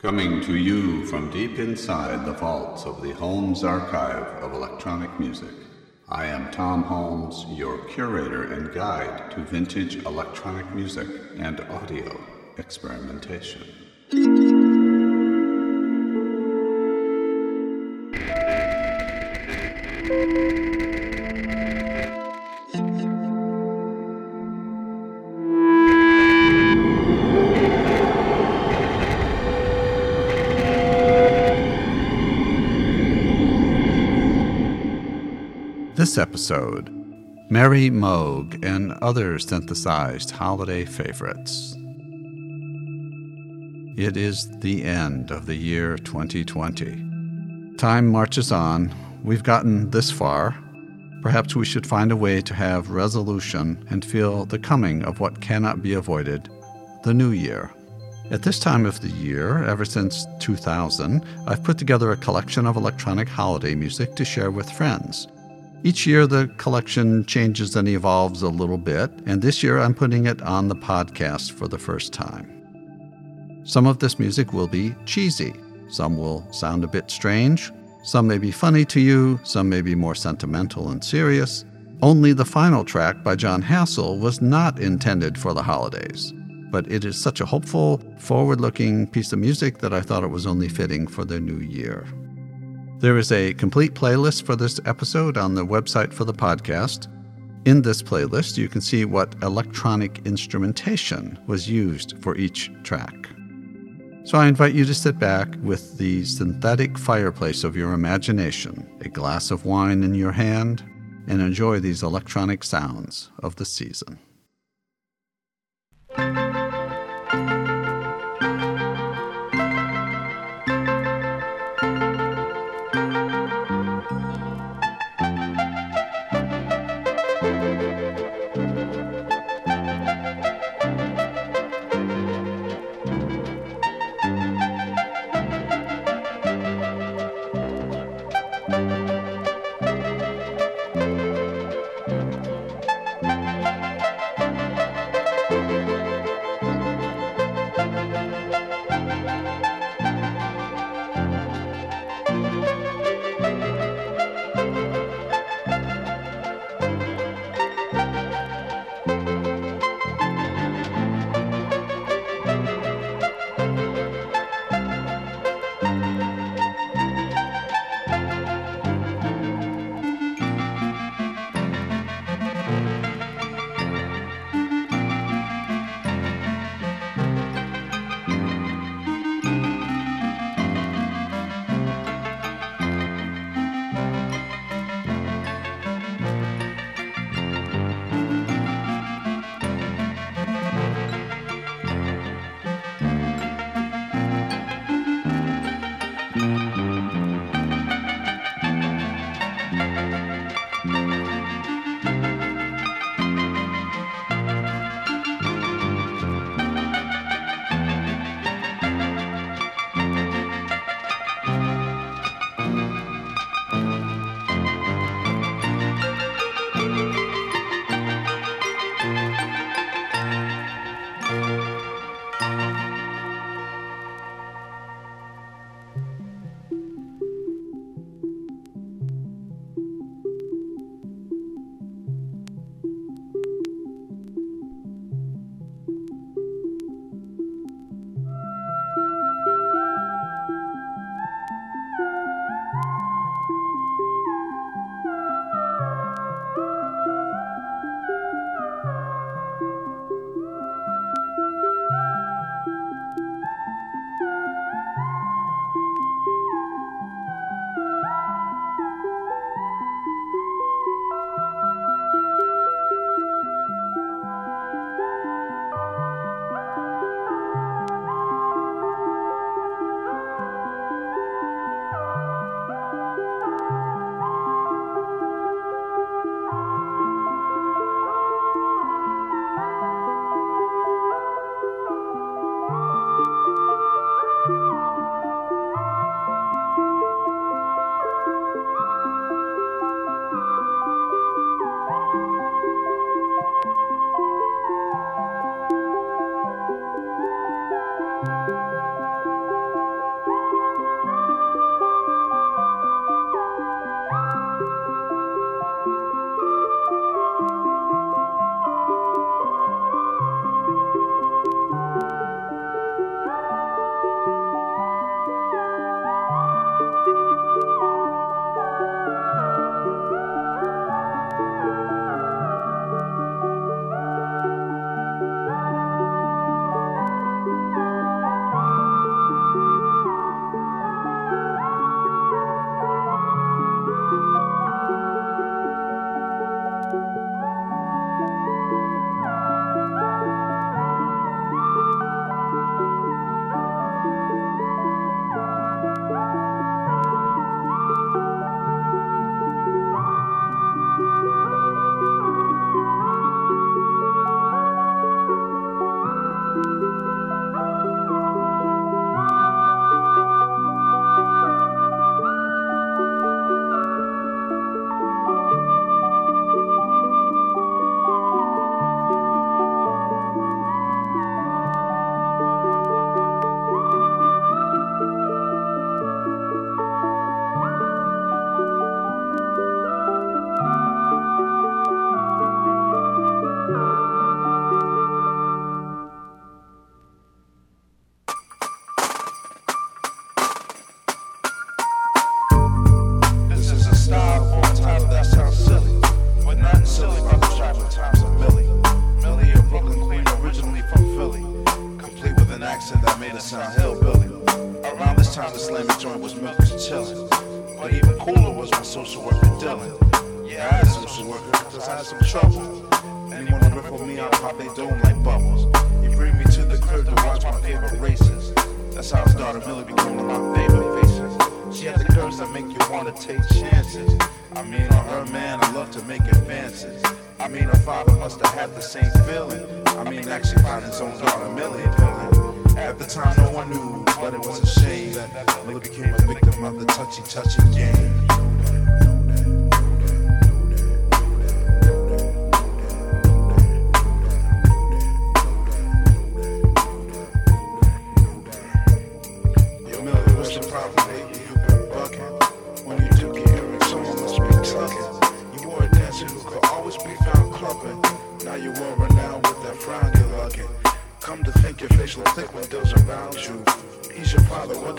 Coming to you from deep inside the vaults of the Holmes Archive of Electronic Music, I am Tom Holmes, your curator and guide to vintage electronic music and audio experimentation. Episode Merry Moog and other synthesized holiday favorites. It is the end of the year 2020. Time marches on. We've gotten this far. Perhaps we should find a way to have resolution and feel the coming of what cannot be avoided the new year. At this time of the year, ever since 2000, I've put together a collection of electronic holiday music to share with friends. Each year, the collection changes and evolves a little bit, and this year I'm putting it on the podcast for the first time. Some of this music will be cheesy, some will sound a bit strange, some may be funny to you, some may be more sentimental and serious. Only the final track by Jon Hassell was not intended for the holidays, but it is such a hopeful, forward looking piece of music that I thought it was only fitting for the new year. There is a complete playlist for this episode on the website for the podcast. In this playlist, you can see what electronic instrumentation was used for each track. So I invite you to sit back with the synthetic fireplace of your imagination, a glass of wine in your hand, and enjoy these electronic sounds of the season.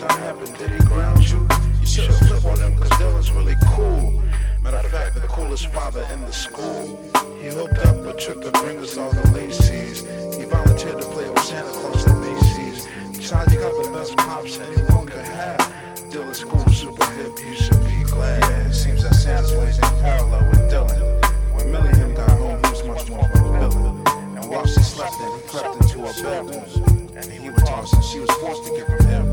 What happened? Did he ground you? You should flip on him, cause Dylan's really cool. Matter of fact, the coolest father in the school. He hooked up a trip to bring us all the Lacey's. He volunteered to play with Santa Claus at Macy's. Child, you got the best pops anyone could have. Dylan cool, super hip, you should be glad. It seems that Santa's ways ain't parallel with Dylan. When Millie him got home, he was much more villain. And while she slept in, he crept into her bedroom. And he was tossing, she was forced to give him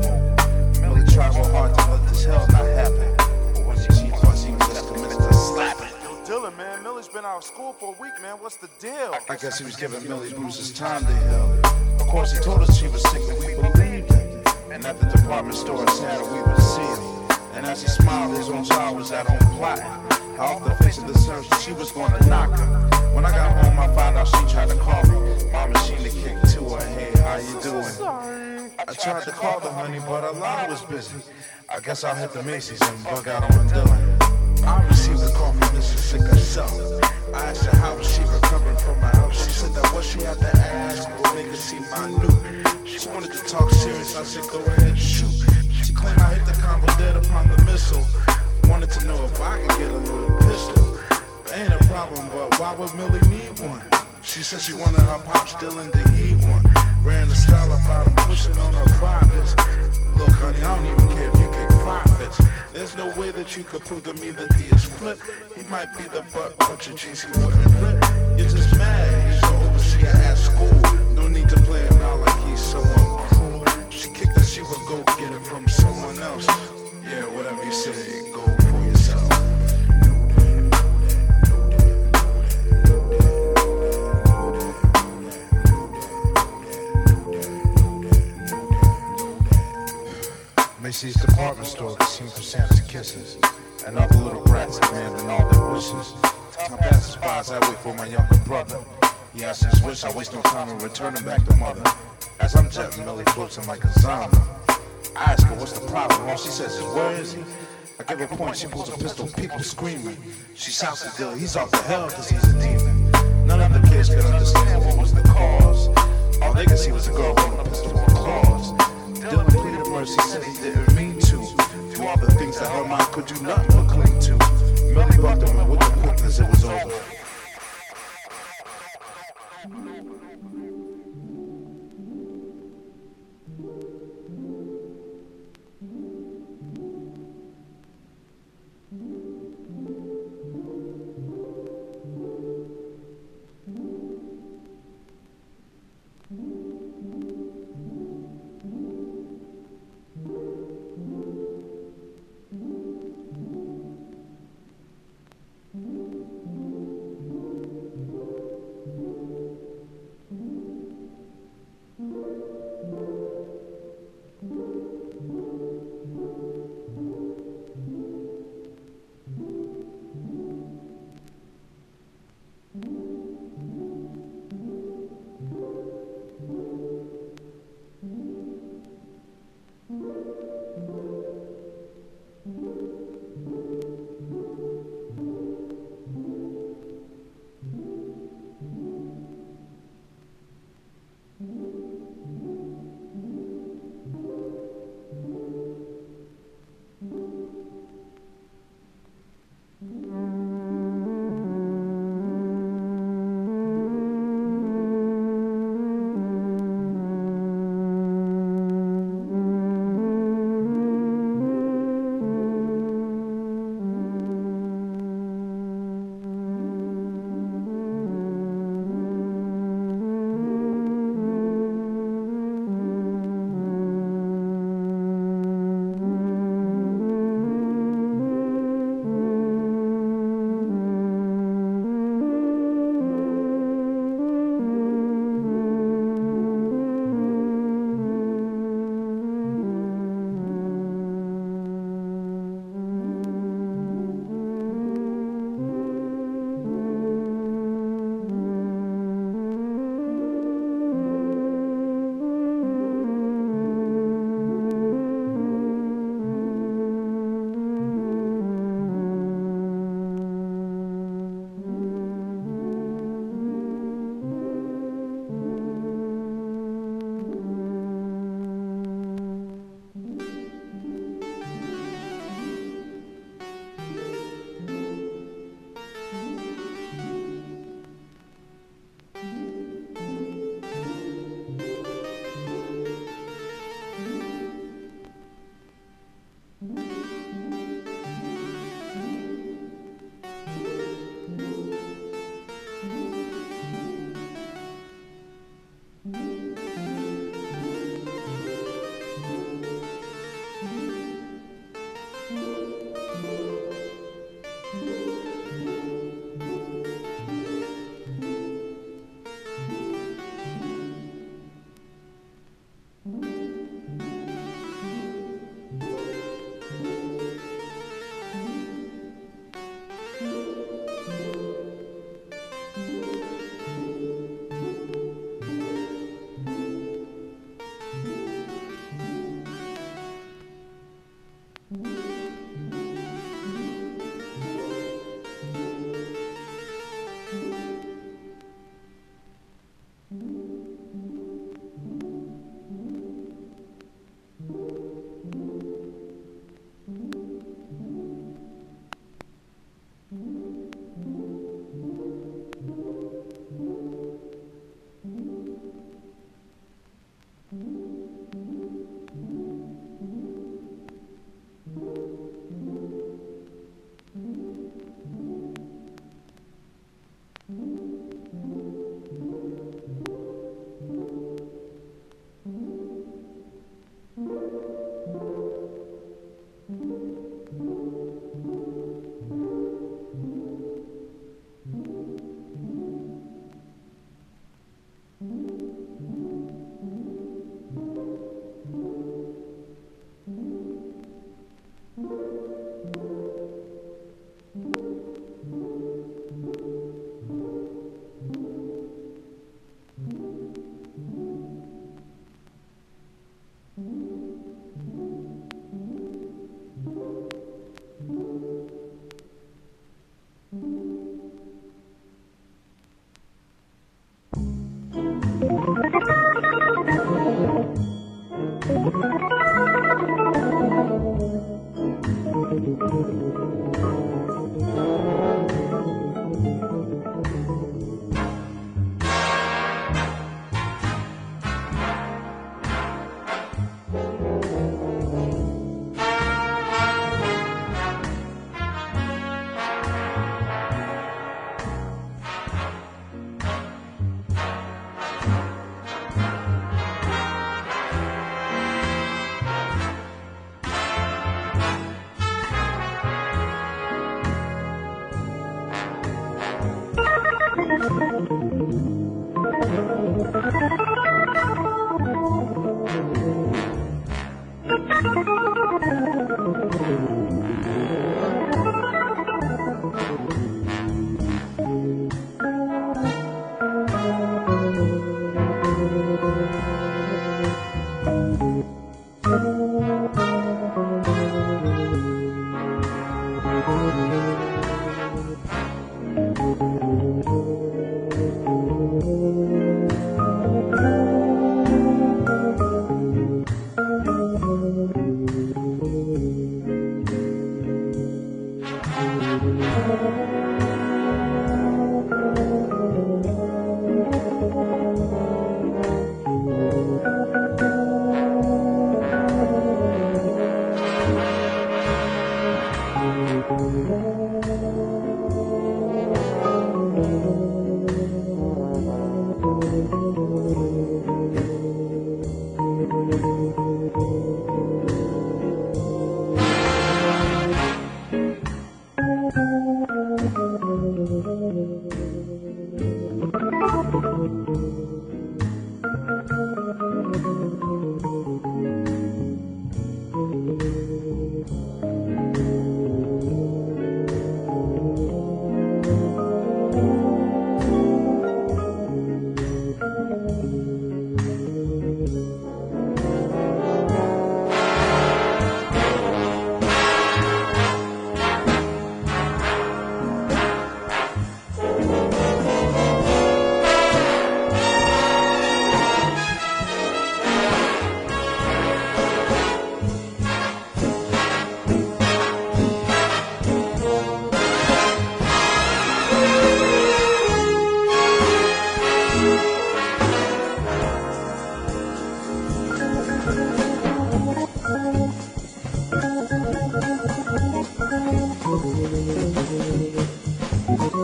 tried real hard to let this hell not happen. But when she see Fuzzy, just committed to slapping. Dylan, man, Millie's been out of school for a week, man. What's the deal? I guess he was giving Millie bruises time to heal. Of course, he told us she was sick and we believed him. And at the department store in Santa, we would see him. And as he smiled, his own child was at home plotting. Off the face of the surface, she was gonna knock him. When I got home, I found out she tried to call me. My machine to kick her, hey, how you doing? I tried to call the honey, but her line was busy. I guess I'll hit the Macy's and bug out on Dylan. I received a call from Mrs. Sick herself. I asked her how was she recovering from her health. She said that what she had to ask would make her seem minute. She wanted to talk serious. I said, go ahead shoot. She claimed I hit the combo dead upon the missile. Wanted to know if I could get a little pistol. Ain't a problem, but why would Millie need one? She said she wanted her pop still in the heat one. Ran the style about him, pushing on her privates. Look, honey, I don't even care if you kick profits. There's no way that you could prove to me that he is flip. He might be the butt, but your jeans he wouldn't rip. You're just mad, he's an overseer at school. No need to play him out like he's so uncool. She kicked that she would go get it from someone else. Yeah, whatever you say, Macy's department store seen for Santa's kisses. And other little brats demanding all their wishes. By as I wait for my younger brother. He asks his wish, I waste no time in returning back to mother. As I'm jetting, Millie floats in like a zombie. I ask her what's the problem. All she says is, where is he? I give her a point, she pulls a pistol, people screaming. She shouts to Dylan, he's off the hell because he's a demon. None of the kids could understand what was the cause. All they could see was a girl holding a pistol with claws. Dylan mercy, said he didn't mean to. All the things that her mind could do nothing but cling to. Millie bucked him, with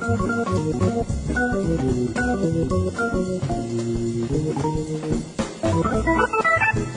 Thank you.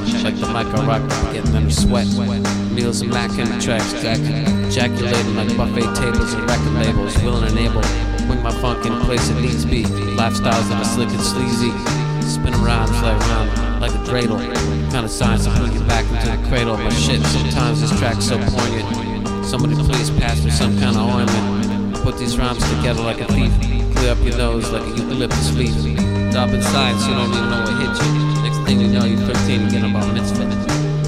Check, like the mic I rock, getting them sweat. Meals and Mac the tracks, jack, ejaculating like buffet tables and record labels, willing and able. Bring my funk in place it needs be. Lifestyles that are slick and sleazy. Spin around, fly around like a dreidel. Kind of science to bring you back into the cradle But shit. Sometimes this track's so poignant. Somebody please pass me some kind of ointment. Put these rhymes together like a thief. Clear up your nose like a eucalyptus leaf. In science, you don't even know what hit you. Thing you know, you're 15 getting about mitzvah.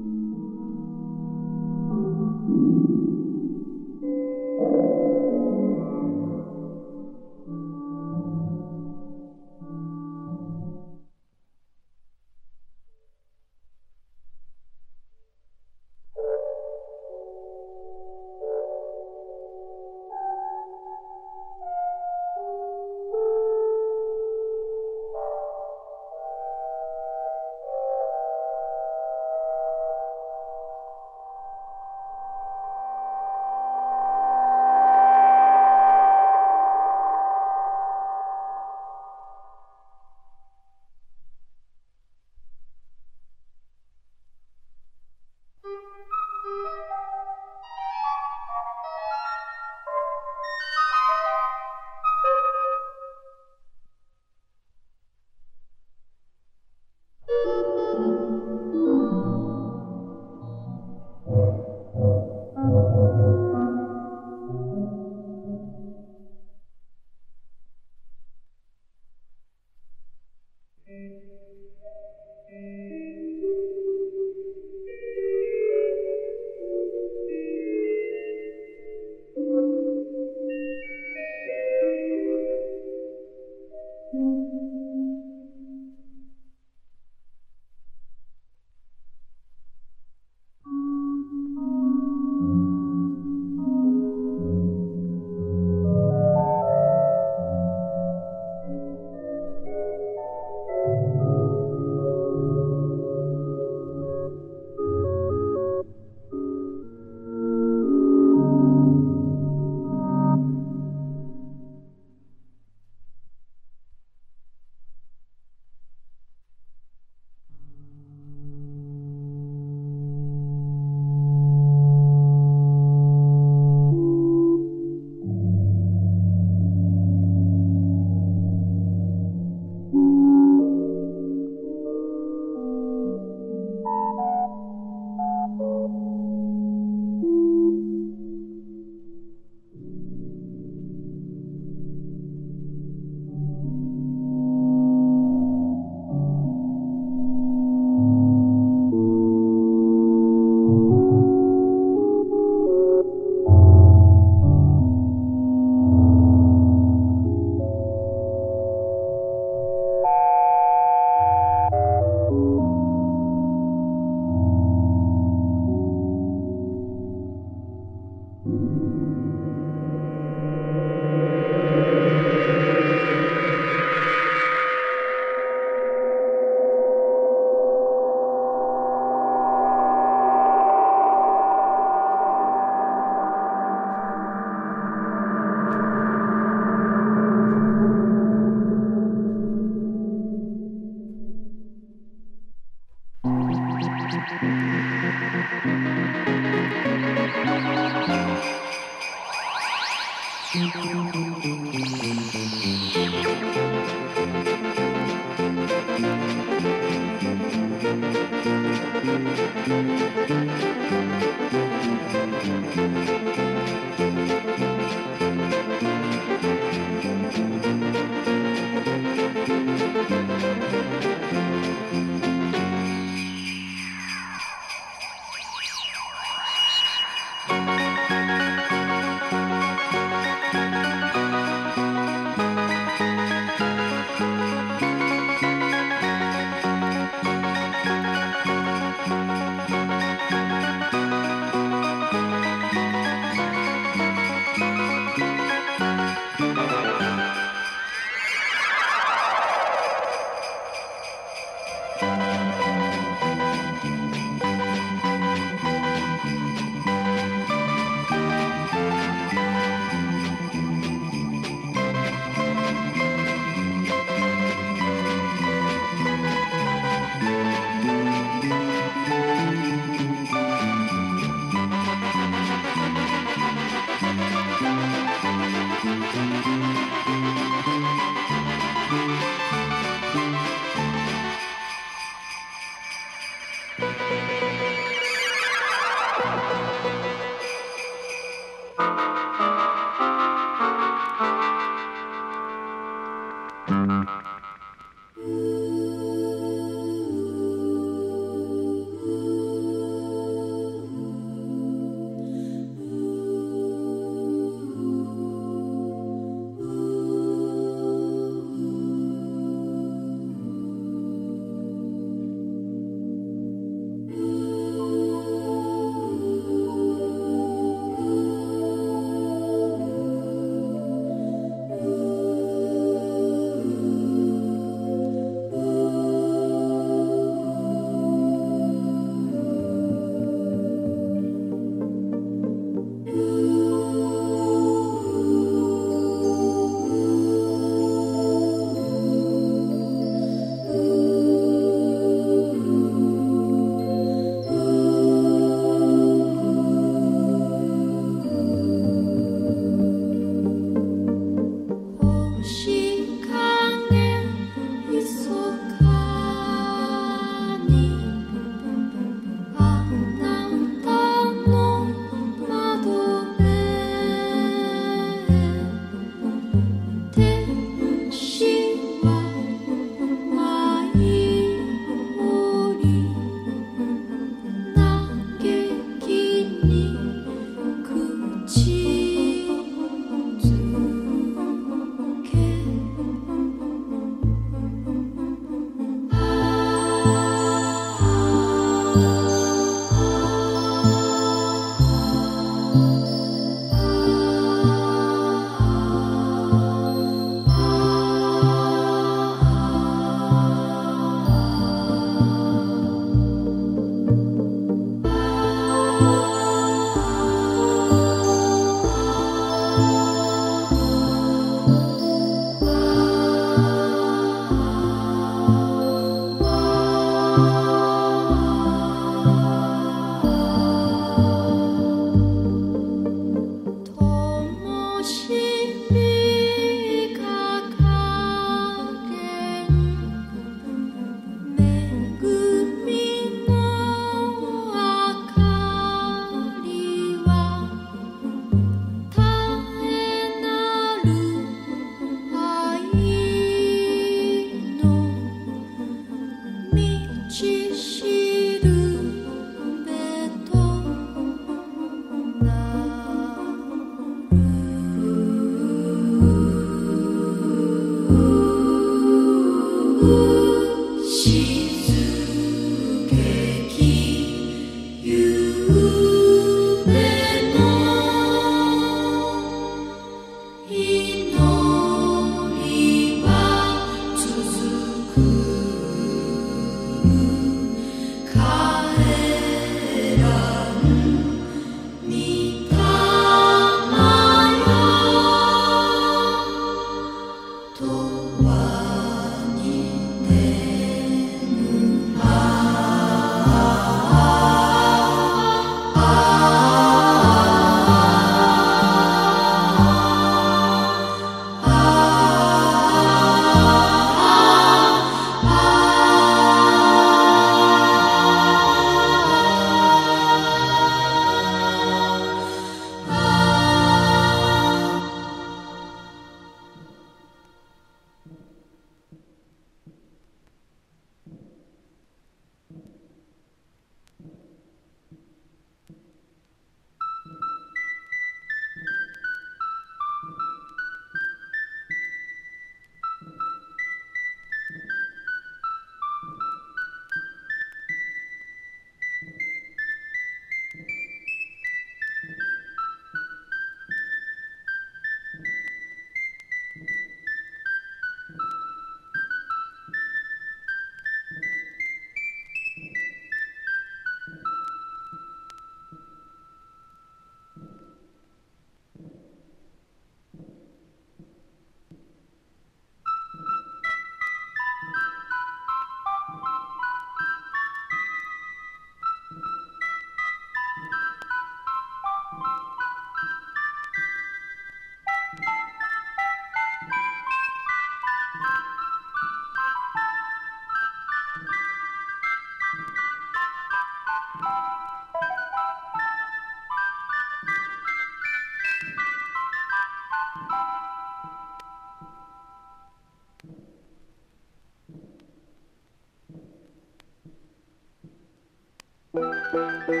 Música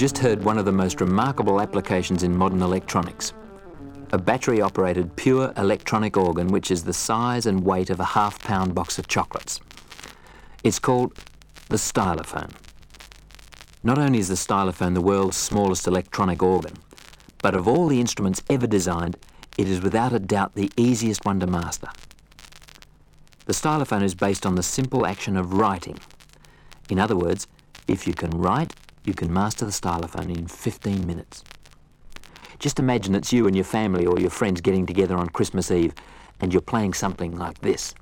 just heard one of the most remarkable applications in modern electronics. A battery operated pure electronic organ which is the size and weight of a half pound box of chocolates. It's called the stylophone. Not only is the stylophone the world's smallest electronic organ, but of all the instruments ever designed, it is without a doubt the easiest one to master. The stylophone is based on the simple action of writing. In other words, if you can write, you can master the stylophone in 15 minutes. Just imagine it's you and your family or your friends getting together on Christmas Eve and you're playing something like this.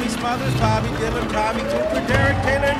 Tommy Smothers, Bobby Dylan, Tommy Cooper, Derek Taylor,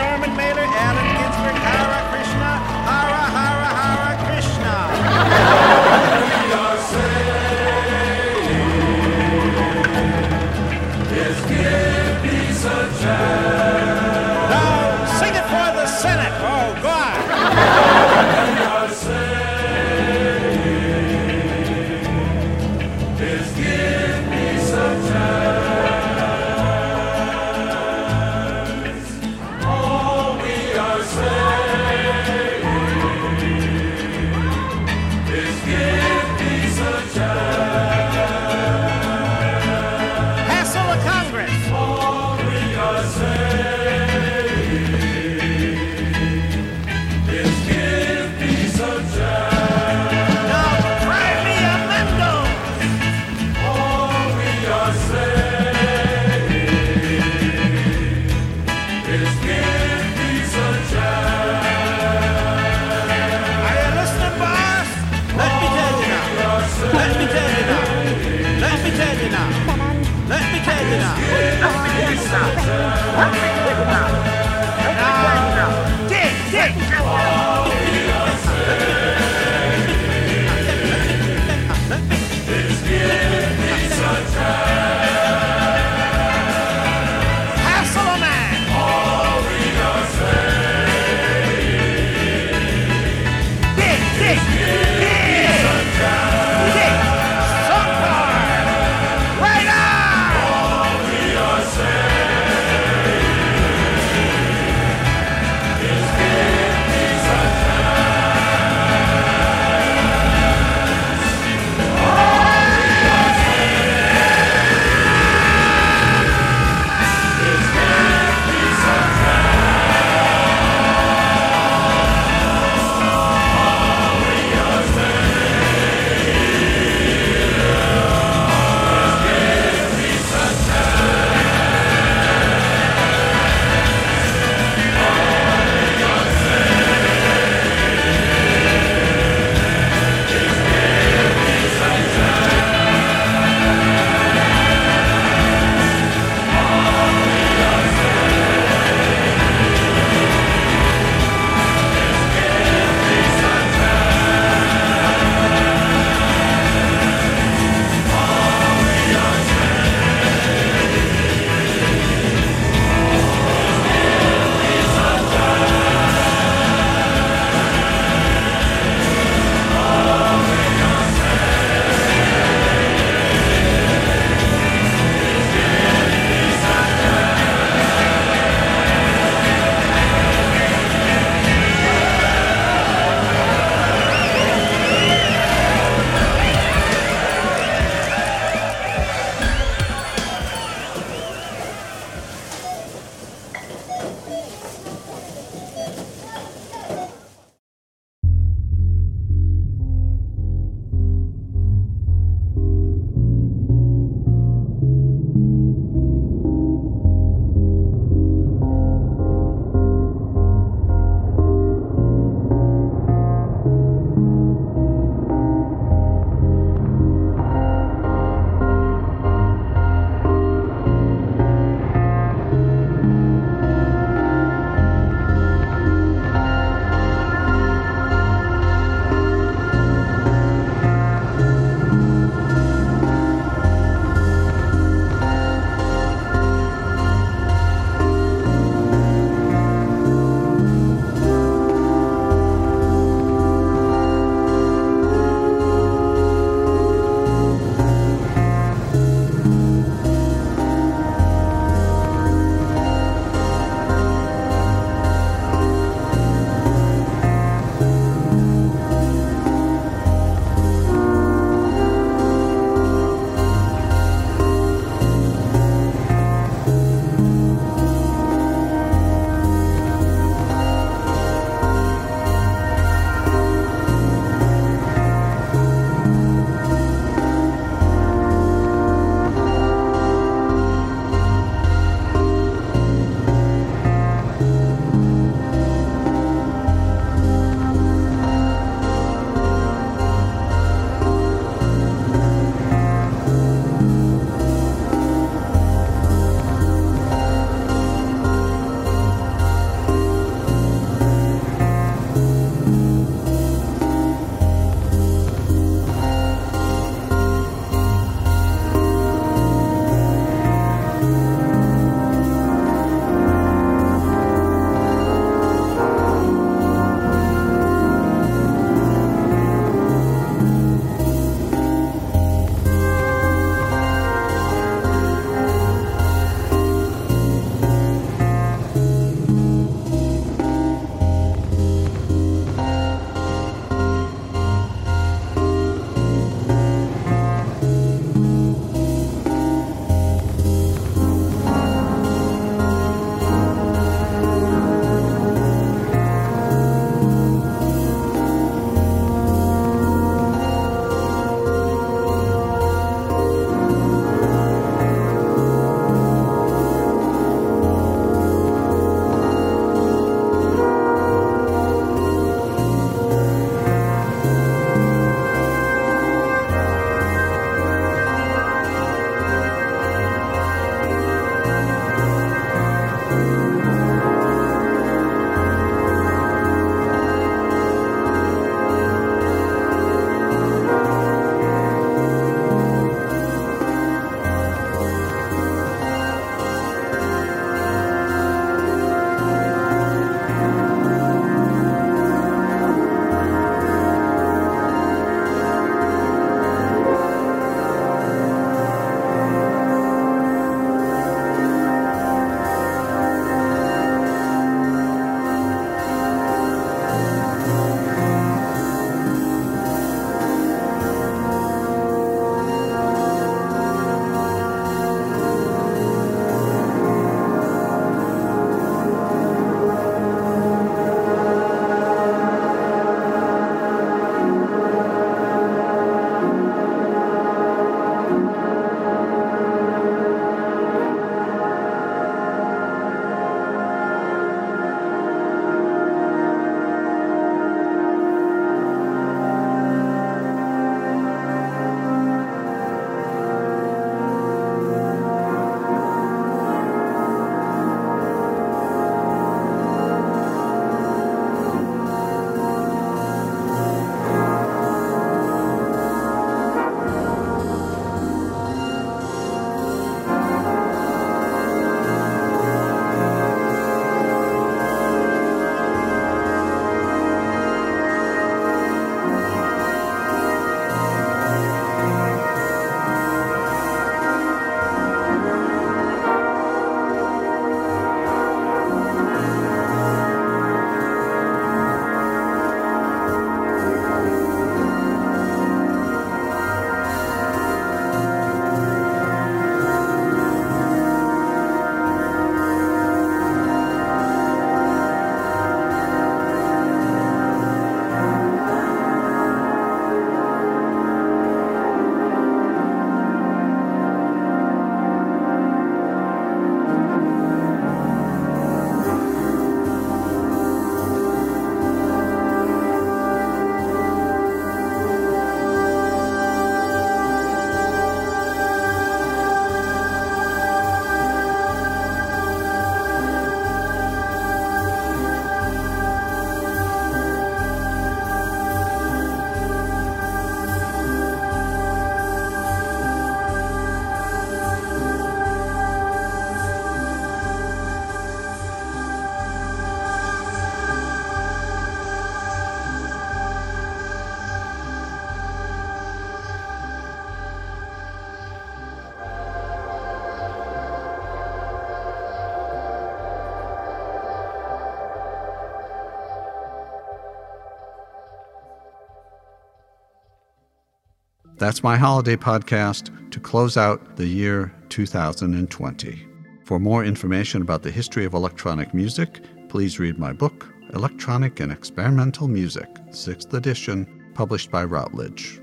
That's my holiday podcast to close out the year 2020. For more information about the history of electronic music, please read my book, Electronic and Experimental Music, 6th edition, published by Routledge.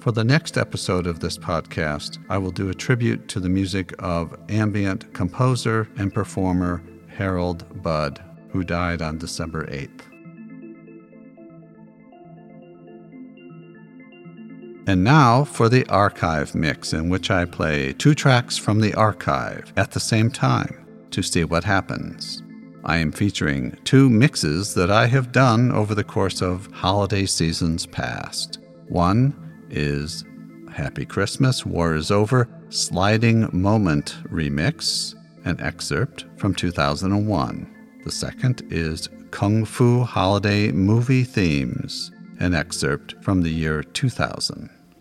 For the next episode of this podcast, I will do a tribute to the music of ambient composer and performer Harold Budd, who died on December 8th. And now for the archive mix, in which I play two tracks from the archive at the same time to see what happens. I am featuring two mixes that I have done over the course of holiday seasons past. One is Happy Christmas, War is Over, Sliding Moment Remix, an excerpt from 2001. The second is Kung Fu Holiday Movie Themes, an excerpt from the year 2000.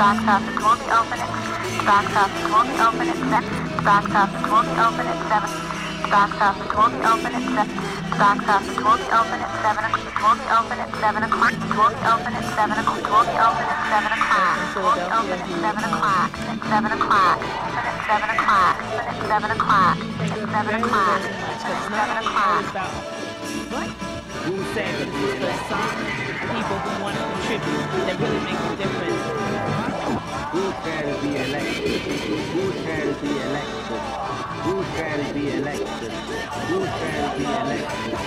Backs up, will be open it. Backs up, will be open at it. Backs up, will be open it. Seven. Backs up, will be open it. Seven. Backs up, will be open at seven o'clock. Will be open at seven o'clock. Will be open at seven o'clock. Will be open at seven o'clock. Will be open at seven o'clock. At seven o'clock. At seven o'clock. At seven o'clock. At seven o'clock. At seven o'clock. Who said that people who want to contribute that really make a difference? Trying to be elected? Trying to be elected? Trying to be elected? Trying to be elected?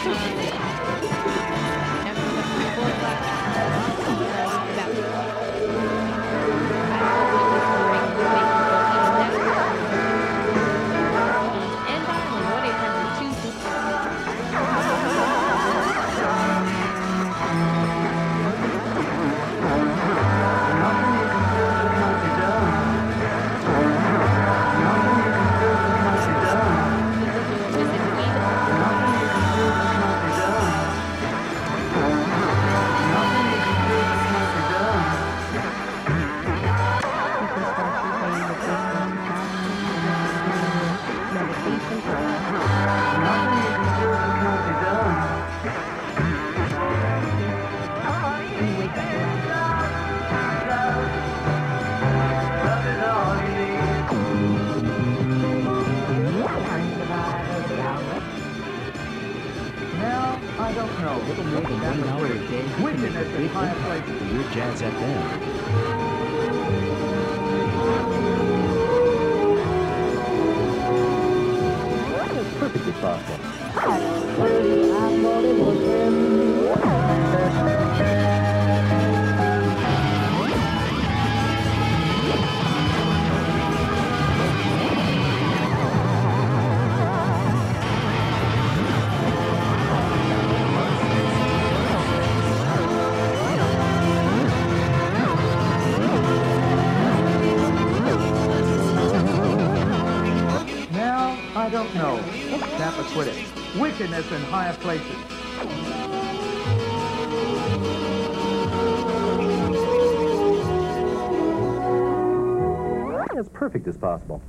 Possible.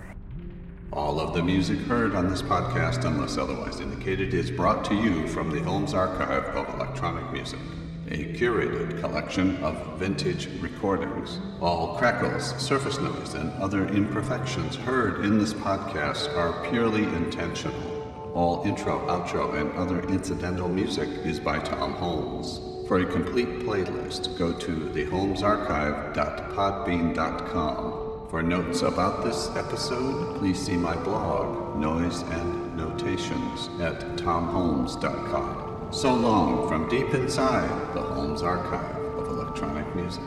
All of the music heard on this podcast, unless otherwise indicated, is brought to you from the Holmes Archive of Electronic Music, a curated collection of vintage recordings. All crackles, surface noise, and other imperfections heard in this podcast are purely intentional. All intro, outro, and other incidental music is by Tom Holmes. For a complete playlist, go to thehomesarchive.podbean.com. For notes about this episode, please see my blog, Noise and Notations, at tomholmes.com. So long from deep inside the Holmes Archive of Electronic Music.